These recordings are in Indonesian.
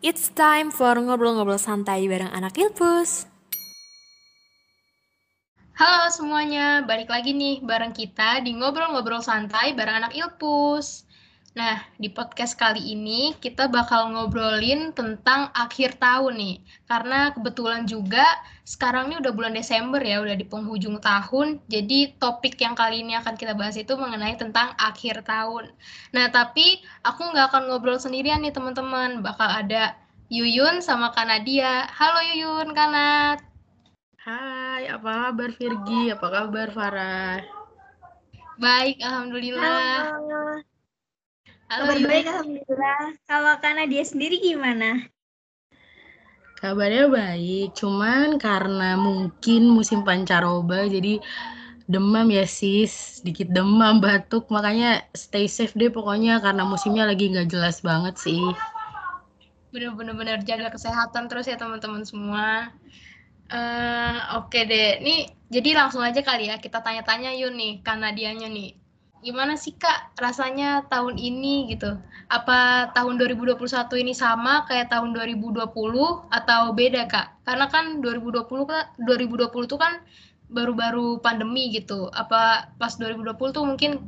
It's time for ngobrol-ngobrol santai bareng anak Ilpus. Halo semuanya, balik lagi nih bareng kita di ngobrol-ngobrol santai bareng anak Ilpus. Nah, di podcast kali ini kita bakal ngobrolin tentang akhir tahun nih. Karena kebetulan juga sekarang ini udah bulan Desember ya, udah di penghujung tahun. Jadi topik yang kali ini akan kita bahas itu mengenai tentang akhir tahun. Nah, tapi aku nggak akan ngobrol sendirian nih teman-teman. Bakal ada Yuyun sama Kanadia. Halo Yuyun, Kanat. Hai, apa kabar Virgi? Apa kabar Farah? Baik, Alhamdulillah. Halo. Halo, Kabar baik alhamdulillah. Kalau karena dia sendiri gimana? Kabarnya baik, cuman karena mungkin musim pancaroba jadi demam ya sis, sedikit demam, batuk, makanya stay safe deh pokoknya karena musimnya lagi nggak jelas banget sih. Bener-bener jaga kesehatan terus ya teman-teman semua. Eh, Oke deh, nih jadi langsung aja kali ya kita tanya-tanya Yun nih, karena dianya nih. Gimana sih Kak rasanya tahun ini gitu? Apa tahun 2021 ini sama kayak tahun 2020 atau beda Kak? Karena kan 2020 Kak, 2020 tuh kan baru-baru pandemi gitu. Apa pas 2020 tuh mungkin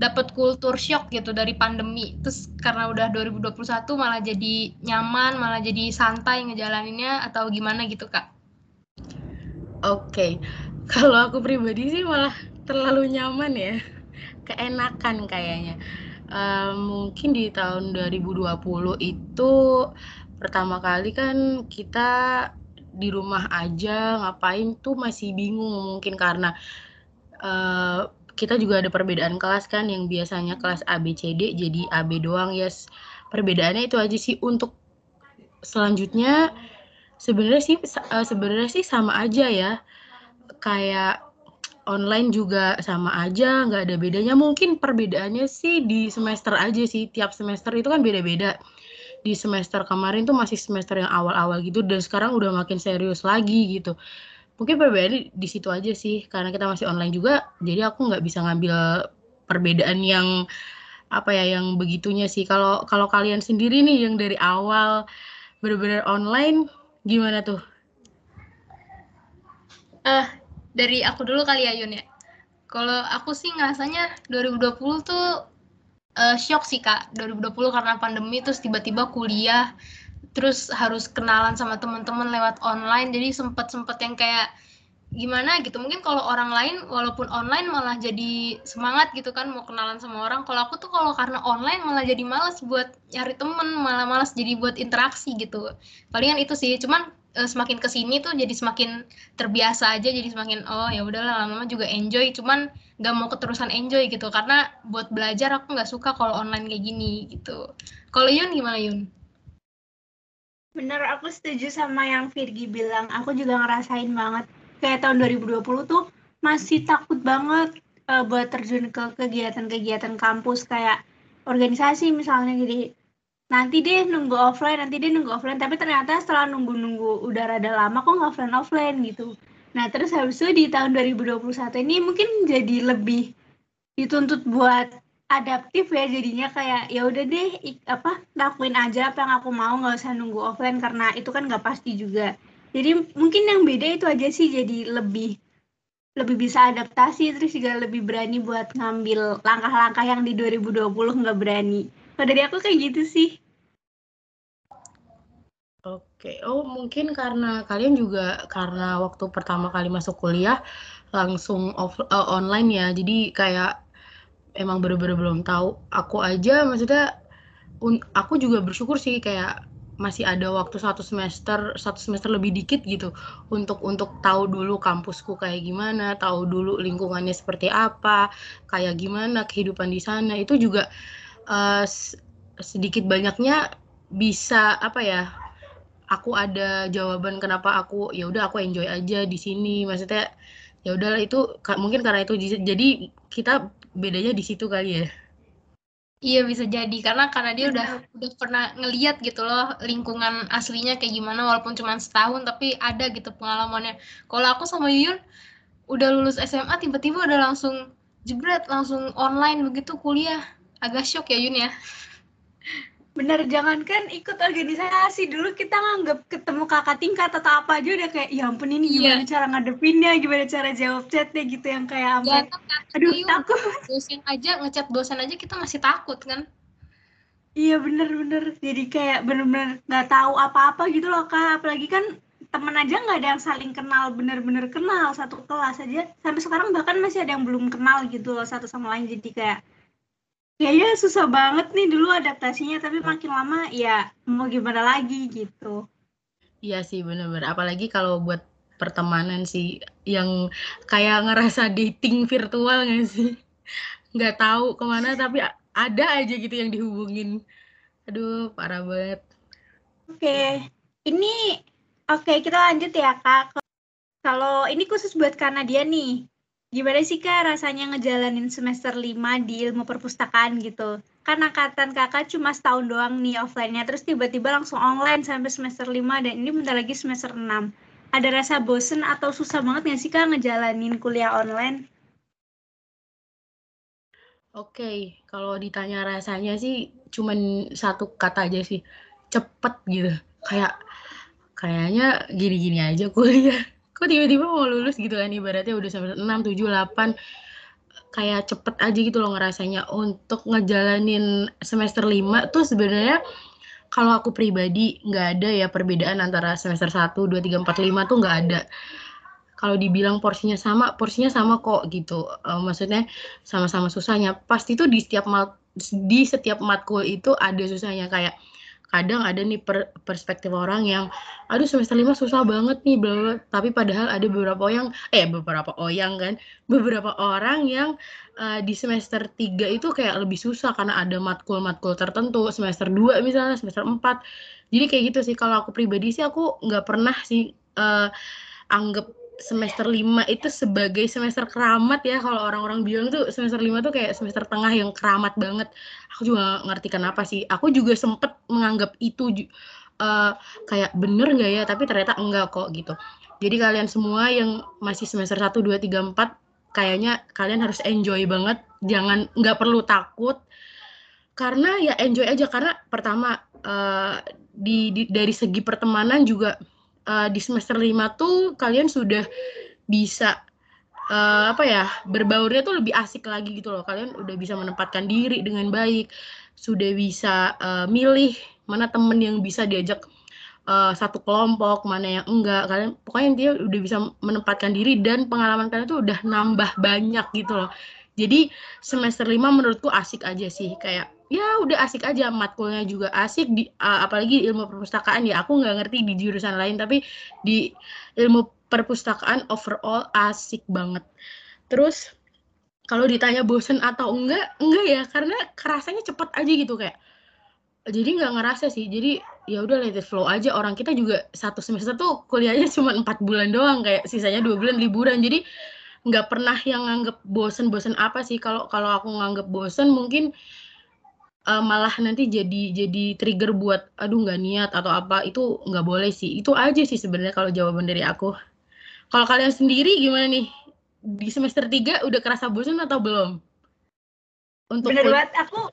dapat kultur shock gitu dari pandemi. Terus karena udah 2021 malah jadi nyaman, malah jadi santai ngejalaninnya atau gimana gitu Kak? Oke, kalau aku pribadi sih malah terlalu nyaman ya, keenakan kayaknya. Eh, mungkin di tahun 2020 itu pertama kali kan kita di rumah aja ngapain tuh masih bingung mungkin karena eh, kita juga ada perbedaan kelas kan yang biasanya kelas A B C D jadi AB doang yes. Perbedaannya itu aja sih untuk selanjutnya sebenarnya sih sebenarnya sih sama aja ya. Kayak online juga sama aja, nggak ada bedanya. Mungkin perbedaannya sih di semester aja sih. Tiap semester itu kan beda-beda. Di semester kemarin tuh masih semester yang awal-awal gitu dan sekarang udah makin serius lagi gitu. Mungkin perbedaannya di, situ aja sih karena kita masih online juga. Jadi aku nggak bisa ngambil perbedaan yang apa ya yang begitunya sih. Kalau kalau kalian sendiri nih yang dari awal bener-bener online gimana tuh? Eh, dari aku dulu kali ya Yun ya. Kalau aku sih ngerasanya 2020 tuh eh, shock sih Kak. 2020 karena pandemi terus tiba-tiba kuliah terus harus kenalan sama teman-teman lewat online. Jadi sempet-sempet yang kayak gimana gitu. Mungkin kalau orang lain walaupun online malah jadi semangat gitu kan mau kenalan sama orang. Kalau aku tuh kalau karena online malah jadi malas buat nyari temen malah malas jadi buat interaksi gitu. Palingan itu sih. Cuman eh, semakin ke sini tuh jadi semakin terbiasa aja jadi semakin oh ya udahlah lama-lama juga enjoy cuman nggak mau keterusan enjoy gitu karena buat belajar aku nggak suka kalau online kayak gini gitu kalau Yun gimana Yun? Bener, aku setuju sama yang Virgi bilang. Aku juga ngerasain banget. Kayak tahun 2020 tuh masih takut banget eh, buat terjun ke kegiatan-kegiatan kampus kayak organisasi misalnya. Jadi nanti deh nunggu offline, nanti deh nunggu offline. Tapi ternyata setelah nunggu-nunggu udah rada lama kok nggak offline-offline gitu. Nah terus habis itu di tahun 2021 ini mungkin jadi lebih dituntut buat adaptif ya jadinya kayak ya udah deh ik- apa lakuin aja apa yang aku mau nggak usah nunggu offline karena itu kan nggak pasti juga jadi mungkin yang beda itu aja sih jadi lebih lebih bisa adaptasi terus juga lebih berani buat ngambil langkah-langkah yang di 2020 nggak berani kalau dari aku kayak gitu sih Oke, oh mungkin karena kalian juga karena waktu pertama kali masuk kuliah langsung off, eh, online ya, jadi kayak emang bener-bener belum tahu. Aku aja maksudnya, un- aku juga bersyukur sih kayak masih ada waktu satu semester, satu semester lebih dikit gitu untuk untuk tahu dulu kampusku kayak gimana, tahu dulu lingkungannya seperti apa, kayak gimana kehidupan di sana. Itu juga eh, sedikit banyaknya bisa apa ya? aku ada jawaban kenapa aku ya udah aku enjoy aja di sini maksudnya ya udahlah itu mungkin karena itu jadi jadi kita bedanya di situ kali ya Iya bisa jadi karena karena dia udah udah pernah ngeliat gitu loh lingkungan aslinya kayak gimana walaupun cuma setahun tapi ada gitu pengalamannya. Kalau aku sama Yuyun udah lulus SMA tiba-tiba udah langsung jebret langsung online begitu kuliah agak shock ya Yun ya. Bener, jangankan ikut organisasi. Dulu kita nganggap ketemu kakak tingkat atau apa aja udah kayak, ya ampun ini gimana Iya. cara ngadepinnya, gimana cara jawab chatnya gitu yang kayak sampai, Ya, kan, aduh Ayo. takut. dosen aja ngechat dosen aja kita masih takut kan Iya bener-bener. Jadi kayak bener-bener nggak tahu apa-apa gitu loh kak. Apalagi kan temen aja nggak ada yang saling kenal, bener-bener kenal satu kelas aja. Sampai sekarang bahkan masih ada yang belum kenal gitu loh satu sama lain. Jadi kayak kayaknya susah banget nih dulu adaptasinya. Tapi makin lama ya mau gimana lagi gitu. Iya sih bener-bener. Apalagi kalau buat pertemanan sih yang kayak ngerasa dating virtual nggak sih? Nggak tahu ke mana tapi ada aja gitu yang dihubungin. Aduh parah banget. Oke, ini oke kita lanjut ya kak. Kalau ini khusus buat Kanadia nih, gimana sih kak rasanya ngejalanin semester 5 di ilmu perpustakaan gitu? Kan angkatan kakak cuma setahun doang nih offline-nya, terus tiba-tiba langsung online sampai semester 5 dan ini bentar lagi semester 6. Ada rasa bosen atau susah banget nggak sih kak ngejalanin kuliah online? Oke, kalau ditanya rasanya sih cuman satu kata aja sih, cepet gitu. Kayak kayaknya gini-gini aja kuliah. Kok tiba-tiba mau lulus gitu kan ibaratnya udah semester 6, 7, 8 kayak cepet aja gitu loh ngerasanya untuk ngejalanin semester 5 tuh sebenarnya kalau aku pribadi nggak ada ya perbedaan antara semester 1, 2, 3, 4, 5 tuh nggak ada. Kalau dibilang porsinya sama, porsinya sama kok gitu. Eh, maksudnya sama-sama susahnya. Pasti tuh di setiap mat- di setiap matkul itu ada susahnya kayak kadang ada nih per- perspektif orang yang aduh semester 5 susah banget nih bla tapi padahal ada beberapa yang eh beberapa oyang kan beberapa orang yang eh, di semester 3 itu kayak lebih susah karena ada matkul-matkul tertentu semester 2 misalnya semester 4 jadi kayak gitu sih kalau aku pribadi sih aku nggak pernah sih eh, anggap semester 5 itu sebagai semester keramat ya. Kalau orang-orang bilang tuh semester 5 tuh kayak semester tengah yang keramat banget. Aku juga ngerti kenapa sih. Aku juga sempet menganggap itu eh, kayak bener nggak ya? Tapi ternyata enggak kok gitu. Jadi kalian semua yang masih semester 1, 2, 3, 4 kayaknya kalian harus enjoy banget. Jangan nggak perlu takut. Karena ya enjoy aja. Karena pertama eh, di, di- dari segi pertemanan juga eh, di semester 5 tuh kalian sudah bisa eh, apa ya berbaurnya tuh lebih asik lagi gitu loh. Kalian udah bisa menempatkan diri dengan baik sudah bisa eh, milih mana temen yang bisa diajak eh, satu kelompok mana yang enggak. Kalian pokoknya dia udah bisa menempatkan diri dan pengalaman kalian tuh udah nambah banyak gitu loh jadi semester 5 menurutku asik aja sih. Kayak ya udah asik aja matkulnya juga asik. Di uh, apalagi ilmu perpustakaan. Ya aku nggak ngerti di jurusan lain tapi di ilmu perpustakaan overall asik banget. Terus kalau ditanya bosen atau enggak enggak ya. Karena kerasanya cepet aja gitu kayak jadi nggak ngerasa sih. Jadi ya udah let it flow aja. Orang kita juga satu semester tuh kuliahnya cuma empat bulan doang. Kayak sisanya dua bulan liburan. Jadi nggak pernah yang nganggep bosen-bosen apa sih. Kalau kalau aku nganggep bosen mungkin eh, malah nanti jadi jadi trigger buat aduh nggak niat atau apa itu nggak boleh sih. Itu aja sih sebenarnya kalau jawaban dari aku. Kalau kalian sendiri gimana nih? Di semester 3 udah kerasa bosen atau belum? Untuk Bener banget, aku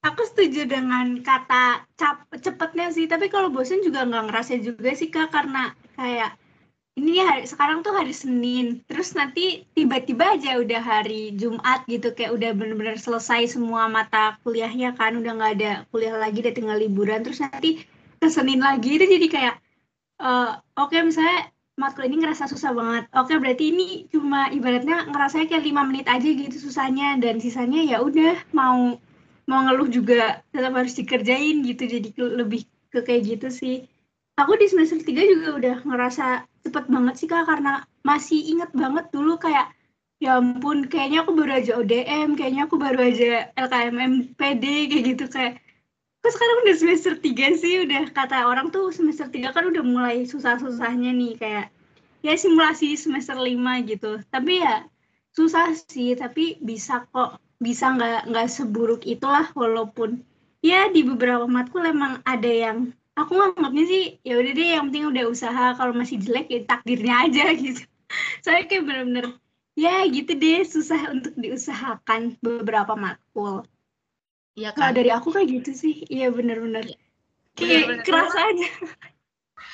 aku setuju dengan kata cap cepetnya sih. Tapi kalau bosen juga nggak ngerasa juga sih kak, karena kayak ini hari, sekarang tuh hari Senin, terus nanti tiba-tiba aja udah hari Jumat gitu, kayak udah bener-bener selesai semua mata kuliahnya kan, udah nggak ada kuliah lagi, udah tinggal liburan, terus nanti ke Senin lagi itu jadi kayak eh, oke misalnya matkul ini ngerasa susah banget. Oke, berarti ini cuma ibaratnya ngerasanya kayak lima menit aja gitu susahnya dan sisanya ya udah mau mau ngeluh juga tetap harus dikerjain gitu. Jadi lebih ke kayak gitu sih. Aku di semester 3 juga udah ngerasa cepet banget sih Kak karena masih inget banget dulu kayak ya ampun kayaknya aku baru aja ODM, kayaknya aku baru aja LKMM PD kayak gitu kayak Kok sekarang udah semester 3 sih? Udah kata orang tuh semester 3 kan udah mulai susah-susahnya nih kayak ya simulasi semester 5 gitu. Tapi ya susah sih, tapi bisa kok bisa nggak nggak seburuk itulah walaupun ya di beberapa matkul emang ada yang aku nganggapnya sih ya udah deh yang penting udah usaha kalau masih jelek ya takdirnya aja gitu. Saya kayak bener-bener ya gitu deh susah untuk diusahakan beberapa matkul. Iya kan? dari aku kayak gitu sih. Iya bener-bener. Bener-bener. Kayak kerasa aja.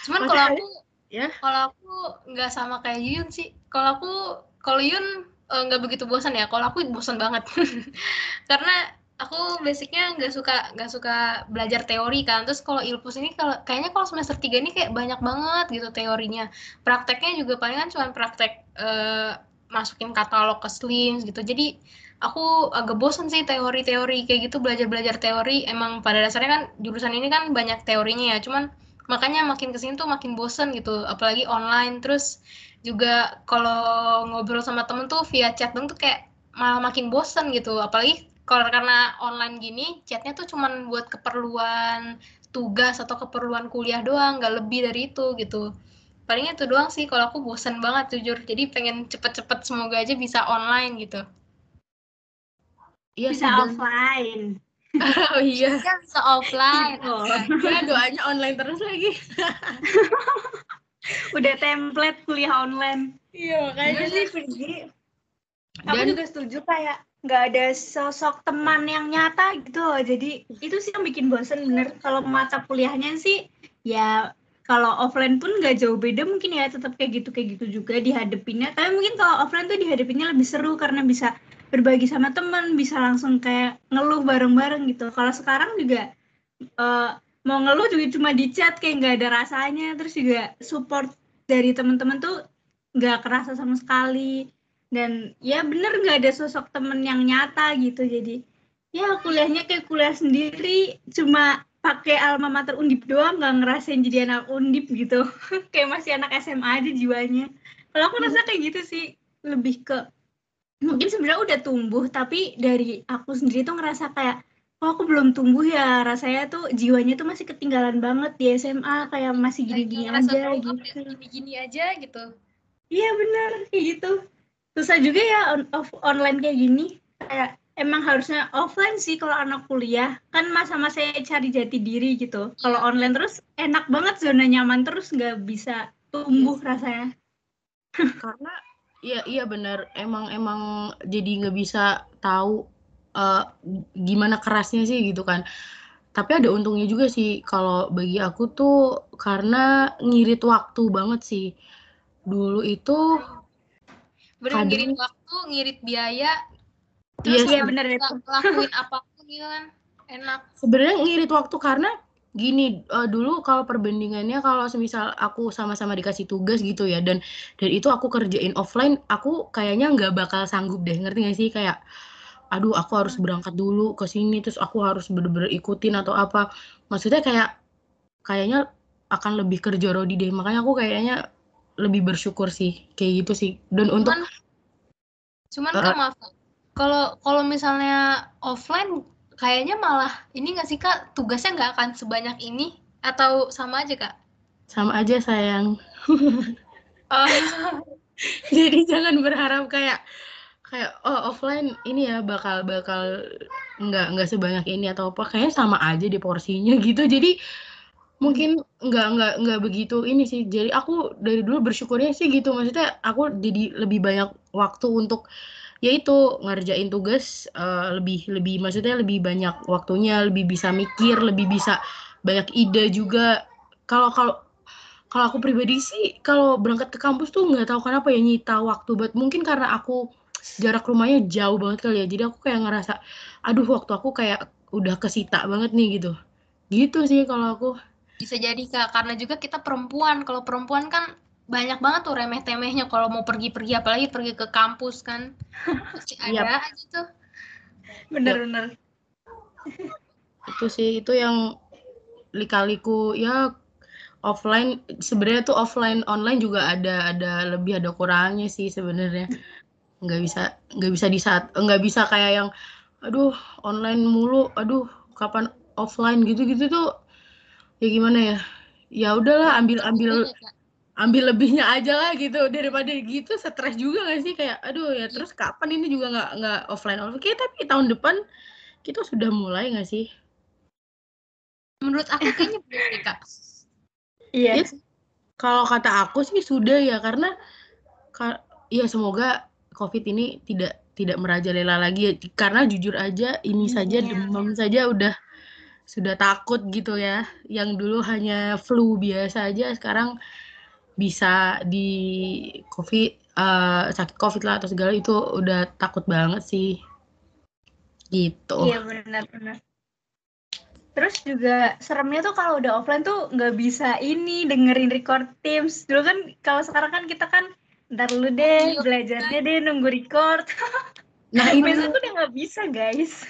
Cuman kalau aku ya. kalau aku nggak sama kayak Yun sih. Kalau aku kalau Yun eh, nggak begitu bosan ya. Kalau aku bosan banget. Karena aku basicnya nggak suka nggak suka belajar teori kan. Terus kalau Ilpus ini kalau kayaknya kalau semester 3 ini kayak banyak banget gitu teorinya. Prakteknya juga palingan cuma praktek eh, masukin katalog ke Slims gitu. Jadi aku agak bosan sih teori-teori kayak gitu belajar-belajar teori. Emang pada dasarnya kan jurusan ini kan banyak teorinya ya. Cuman makanya makin ke sini tuh makin bosen gitu apalagi online terus juga kalau ngobrol sama temen tuh via chat dong tuh kayak malah makin bosen gitu apalagi kalau karena online gini chatnya tuh cuman buat keperluan tugas atau keperluan kuliah doang nggak lebih dari itu gitu paling itu doang sih kalau aku bosen banget jujur jadi pengen cepet-cepet semoga aja bisa online gitu Iya Bisa offline. Oh iya. Kan bisa offline Oh, Ya doanya online terus lagi. udah template kuliah online. Iya Iya sih, Virgi. Aku Dan- juga setuju kayak nggak ada sosok teman yang nyata gitu loh. Jadi itu sih yang bikin bosen bener. Kalau mata kuliahnya sih ya kalau offline pun nggak jauh beda mungkin ya tetap kayak gitu kayak gitu juga dihadepinnya. Tapi mungkin kalau offline tuh dihadepinnya lebih seru karena bisa berbagi sama teman, bisa langsung kayak ngeluh bareng-bareng gitu. Kalau sekarang juga eh, mau ngeluh juga cuma di chat kayak nggak ada rasanya. Terus juga support dari teman-teman tuh nggak kerasa sama sekali dan ya bener nggak ada sosok temen yang nyata gitu. Jadi ya kuliahnya kayak kuliah sendiri cuma pakai alma mater undip doang nggak ngerasain jadi anak undip gitu. Kayak masih anak SMA aja jiwanya. Kalau aku rasa kayak gitu sih lebih ke mungkin sebenarnya udah tumbuh tapi dari aku sendiri tuh ngerasa kayak oh aku belum tumbuh ya rasanya tuh jiwanya tuh masih ketinggalan banget di SMA kayak masih gini-gini aja up gitu. ya, gini-gini aja gitu. Iya benar kayak gitu. Susah juga ya on, off, online kayak gini. Kayak emang harusnya offline sih kalau anak kuliah. Kan masa-masa cari jati diri gitu. Kalau online terus enak banget zona nyaman terus nggak bisa tumbuh rasanya. karena iya iya benar emang emang jadi nggak bisa tahu eh, gimana kerasnya sih gitu kan tapi ada untungnya juga sih kalau bagi aku tuh karena ngirit waktu banget sih dulu itu bener Kadang- ngirit waktu ngirit biaya Iya terus. Iya benar itu. ngelakuin apa pun gitu kan? Enak. Sebenarnya ngirit waktu karena gini eh, dulu kalau perbandingannya kalau semisal aku sama-sama dikasih tugas gitu ya dan dan itu aku kerjain offline aku kayaknya nggak bakal sanggup deh. Ngerti gak sih? Kayak aduh aku harus berangkat dulu ke sini terus aku harus bener-bener ikutin atau apa. Maksudnya kayak kayaknya akan lebih kerja rodi deh. Makanya aku kayaknya lebih bersyukur sih kayak gitu sih. Dan untuk cuman cuman Eh, kak maaf. Kalau kalau misalnya offline kayaknya malah ini nggak sih kak? Tugasnya nggak akan sebanyak ini? Atau sama aja kak? Sama aja sayang. Oh, jadi jangan berharap kayak kayak oh offline ini ya bakal bakal nggak nggak sebanyak ini atau apa. Kayaknya sama aja di porsinya gitu. Jadi mungkin nggak nggak nggak begitu ini sih. Jadi aku dari dulu bersyukurnya sih gitu. Maksudnya aku jadi lebih banyak waktu untuk yaitu ngerjain tugas eh, lebih lebih maksudnya lebih banyak waktunya lebih bisa mikir lebih bisa banyak ide juga. Kalau kalau kalau aku pribadi sih kalau berangkat ke kampus tuh nggak tahu kenapa ya nyita waktu buat mungkin karena aku jarak rumahnya jauh banget kali ya. Jadi aku kayak ngerasa aduh waktu aku kayak udah kesita banget nih gitu. Gitu sih kalau aku bisa jadi kak. Karena juga kita perempuan. Kalau perempuan kan banyak banget tuh remeh-temehnya kalau mau pergi-pergi apalagi pergi ke kampus kan. Pasti Yap. ada aja tuh. Bener-bener. itu sih itu yang likaliku ya offline sebenarnya tuh offline online juga ada ada lebih ada kurangnya sih sebenarnya. Nggak bisa nggak bisa di saat nggak bisa kayak yang aduh online mulu aduh kapan offline? Gitu gitu tuh ya gimana ya? Ya udahlah ambil ambil Iya, Kak. ambil lebihnya aja lah gitu. Daripada gitu stres juga gak sih? Kayak aduh ya terus kapan ini juga nggak nggak offline offline? Kayak tapi tahun depan kita sudah mulai nggak sih? Menurut aku kayaknya belum deh kak. Iya. Iya Kalau kata aku sih sudah ya karena ka- ya semoga COVID ini tidak tidak merajalela lagi karena jujur aja ini saja Iya. demam saja udah sudah takut gitu ya. Yang dulu hanya flu biasa aja sekarang bisa di COVID eh, sakit COVID lah atau segala itu udah takut banget sih. Gitu. Iya benar-benar. Terus juga seremnya tuh kalau udah offline tuh nggak bisa ini dengerin record Teams. Dulu kan kalau sekarang kan kita kan ntar dulu deh Iya. belajarnya deh nunggu record. Nah, ini tuh udah nggak bisa guys.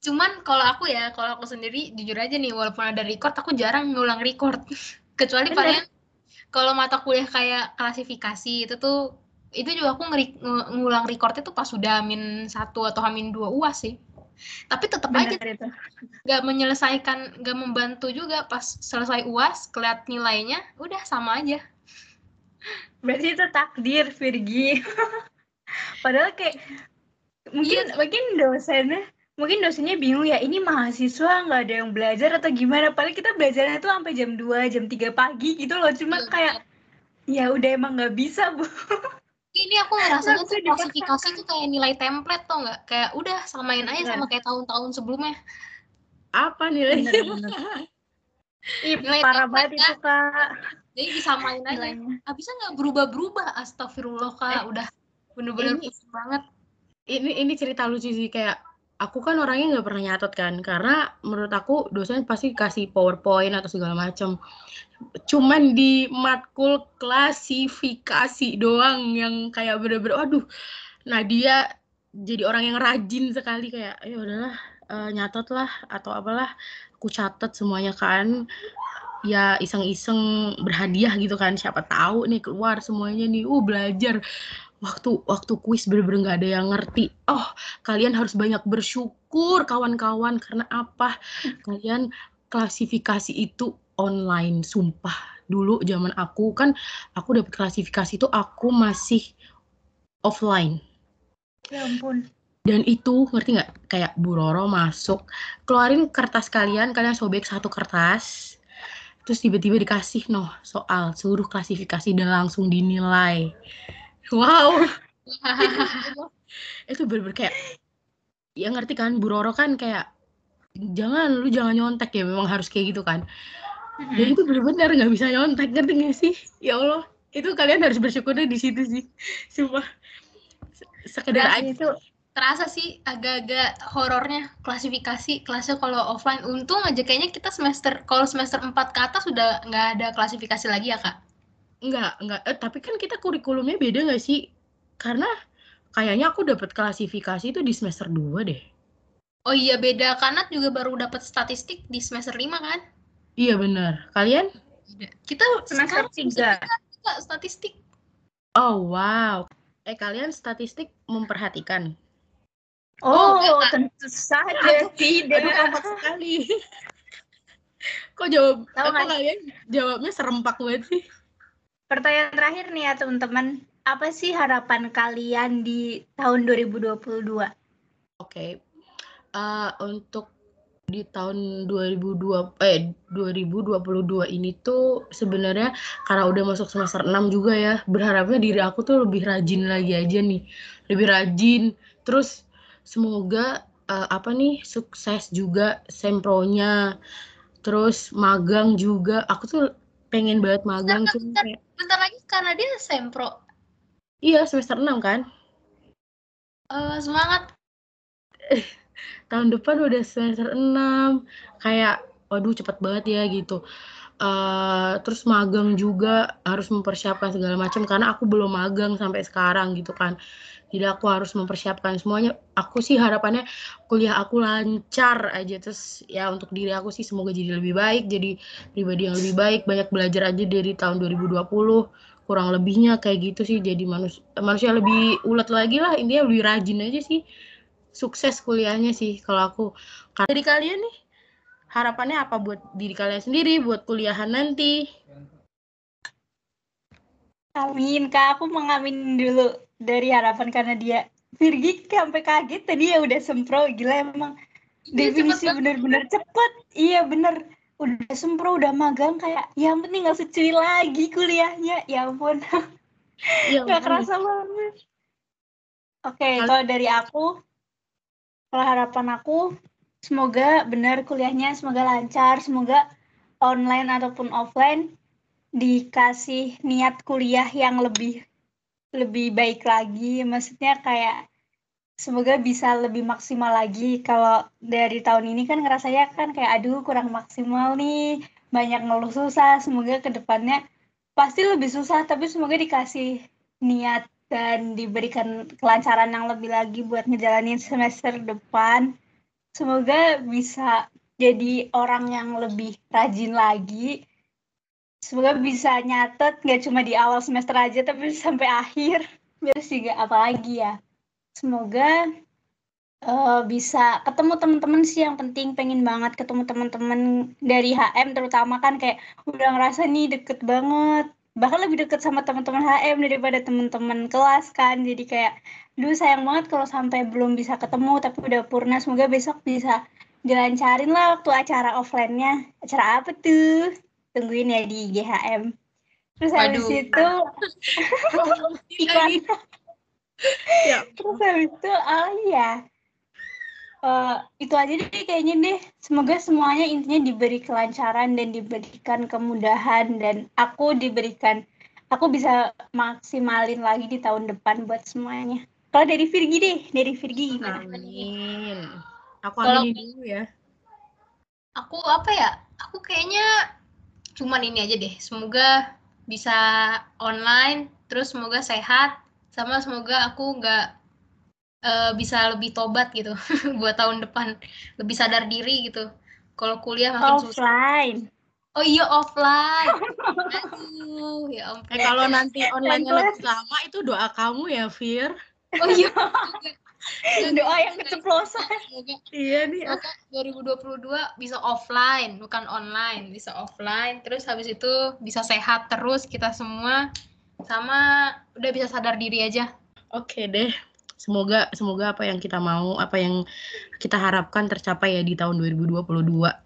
Cuman kalau aku ya, kalau aku sendiri jujur aja nih, walaupun ada record, aku jarang ngulang record. Kecuali Bener. paling kalau mata kuliah kayak klasifikasi itu tuh itu juga aku ngeri- ngulang recordnya tuh pas sudah amin satu atau amin dua uas sih. Tapi tetap aja itu. nggak menyelesaikan, nggak membantu juga pas selesai uas, keliat nilainya, udah sama aja. Berarti itu takdir Virgi. Padahal kayak mungkin Iya. mungkin dosennya mungkin dosennya bingung ya ini mahasiswa nggak ada yang belajar atau gimana paling kita belajarnya tuh sampai jam 2 jam 3 pagi gitu loh cuma Iya, kayak ya udah emang nggak bisa bu Ini aku ngerasanya Nggak tuh klasifikasi tuh kayak nilai template tau nggak? Kayak udah samain aja Bener. sama kayak tahun-tahun sebelumnya. apa nilainya? Ih, Nilai parah banget itu kak Jadi disamain aja. nilainya Ah, bisa nggak berubah-berubah? Astagfirullah kak, Eh, udah bener-bener pusing banget. ini ini cerita lucu sih kayak aku kan orangnya nggak pernah nyatet kan karena menurut aku dosen pasti kasih powerpoint atau segala macam cuman di matkul klasifikasi doang yang kayak bener-bener aduh nah dia jadi orang yang rajin sekali. Kayak ya udahlah eh, nyatet lah atau apalah aku catat semuanya kan. Ya iseng-iseng berhadiah gitu kan siapa tahu nih keluar semuanya nih uh belajar waktu waktu kuis bener-bener nggak ada yang ngerti. Oh kalian harus banyak bersyukur kawan-kawan. Karena apa? Kalian klasifikasi itu online. Sumpah. Dulu zaman aku kan aku dapat klasifikasi itu aku masih offline. Ya ampun. Dan itu ngerti nggak? Kayak Bu Roro masuk keluarin kertas kalian. Kalian sobek satu kertas. Terus tiba-tiba dikasih noh soal seluruh klasifikasi dan langsung dinilai wow. Itu bener-bener kayak ya ngerti kan Bu Roro kan kayak jangan lu jangan nyontek ya memang harus kayak gitu kan. Dan itu bener-bener nggak bisa nyontek ngerti gak sih? Ya Allah itu kalian harus bersyukurnya di situ sih. Se- sekedar Berarti aja. itu Terasa sih agak-agak horornya klasifikasi kelasnya kalau offline. Untung aja kayaknya kita semester kalau semester 4 ke atas sudah nggak ada klasifikasi lagi ya kak. Enggak, enggak. Eh, tapi kan kita kurikulumnya beda nggak sih? Karena kayaknya aku dapat klasifikasi itu di semester 2 deh. Oh iya beda kanat juga baru dapat statistik di semester 5 kan? Iya benar. Kalian? Kita semester sekarang semester 3 tiga statistik. Oh wow. Eh kalian statistik memperhatikan? oh, Kak. tentu saja tidak Aduh kompak sekali. Kok jawab? Tahu nggak sih? kalian jawabnya serempak banget sih? Pertanyaan terakhir nih ya teman-teman, apa sih harapan kalian di tahun 2022? Oke. Eh, untuk di tahun 2002 eh 2022 ini tuh sebenarnya karena udah masuk semester 6 juga ya berharapnya diri aku tuh lebih rajin lagi aja nih. Lebih rajin. Terus semoga eh, apa nih sukses juga sempronya. Terus magang juga. Aku tuh pengen banget magang Bentar, cuma bentar. kayak Bentar lagi karena dia sempro. iya semester 6 kan Eh, semangat. tahun depan udah semester 6 kayak waduh cepet banget ya gitu Eh terus magang juga harus mempersiapkan segala macam karena aku belum magang sampai sekarang gitu kan jadi aku harus mempersiapkan semuanya. Aku sih harapannya kuliah aku lancar aja. Terus ya untuk diri aku sih semoga jadi lebih baik jadi pribadi yang lebih baik. Banyak belajar aja dari tahun 2020 kurang lebihnya kayak gitu sih. Jadi manusia manusia lebih ulet lagi lah. Intinya lebih rajin aja sih sukses kuliahnya sih kalau aku. Dari kalian nih harapannya apa buat diri kalian sendiri, buat kuliahan nanti? Amin, Kak. Aku mengamin dulu dari harapan karena dia Virgi sampai kaget tadi ya udah sempro. Gila emang Dia definisi bener-bener cepet. Iya bener. Udah sempro udah magang kayak ya yang penting nggak secuil lagi kuliahnya. Ya ampun. Iya, nggak makanya. kerasa banget. Oke, kalau dari aku, kalau harapan aku, semoga benar kuliahnya, semoga lancar, semoga online ataupun offline dikasih niat kuliah yang lebih lebih baik lagi. Maksudnya kayak semoga bisa lebih maksimal lagi. Kalau dari tahun ini kan ngerasanya kan kayak aduh kurang maksimal nih, banyak ngeluh susah. Semoga ke depannya pasti lebih susah, tapi semoga dikasih niat dan diberikan kelancaran yang lebih lagi buat ngejalanin semester depan. Semoga bisa jadi orang yang lebih rajin lagi. Semoga bisa nyatet nggak cuma di awal semester aja tapi sampai akhir. Biar sih apa lagi ya. Semoga uh, bisa ketemu teman-teman sih yang penting pengen banget ketemu teman-teman dari HM terutama kan kayak udah ngerasa nih deket banget bahkan lebih deket sama teman-teman HM daripada teman-teman kelas kan jadi kayak dulu sayang banget kalau sampai belum bisa ketemu tapi udah purna semoga besok bisa dilancarin lah waktu acara offline-nya. Acara apa tuh? Tungguin ya di GHM. Terus habis itu iklan. ya. Terus habis itu oh iya. Uh, itu aja deh kayaknya deh. Semoga semuanya intinya diberi kelancaran dan diberikan kemudahan dan aku diberikan aku bisa maksimalin lagi di tahun depan buat semuanya. Kalau dari Virgi deh, dari Virgi gimana? Amin. Aku aminin dulu ya. Aku apa ya? Aku kayaknya cuman ini aja deh. Semoga bisa online, terus semoga sehat, sama semoga aku nggak uh, bisa lebih tobat gitu buat tahun depan, lebih sadar diri gitu. Kalau kuliah makin offline. susah. Oh iya offline. Aduh, ya ampun. Eh, kalau nanti online lebih lama itu doa kamu ya, Fir. Oh iya. doa yang keceplosan. iya nih semoga 2022 bisa offline bukan online bisa offline. Terus habis itu bisa sehat terus kita semua sama udah bisa sadar diri aja. Oke deh semoga semoga apa yang kita mau apa yang kita harapkan tercapai ya di tahun 2022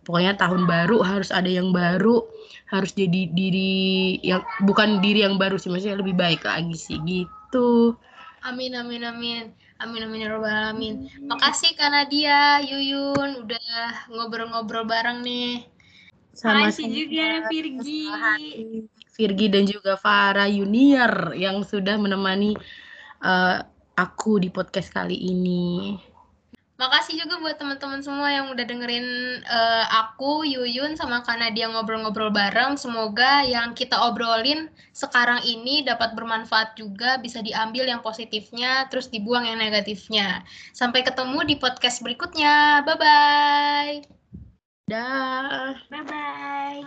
pokoknya tahun baru harus ada yang baru harus jadi diri yang bukan diri yang baru sih maksudnya lebih baik lagi sih gitu amin amin amin Amin amin ya robbal alamin. Makasih Kak Nadia, Yuyun udah ngobrol-ngobrol bareng nih. Sama Makasih juga Virgi. Virgi dan juga Farah Junior yang sudah menemani uh, aku di podcast kali ini. Makasih juga buat teman-teman semua yang udah dengerin uh, aku, Yuyun, sama Kana dia ngobrol-ngobrol bareng. Semoga yang kita obrolin sekarang ini dapat bermanfaat juga, bisa diambil yang positifnya, terus dibuang yang negatifnya. Sampai ketemu di podcast berikutnya. Bye-bye. Dah. Bye-bye.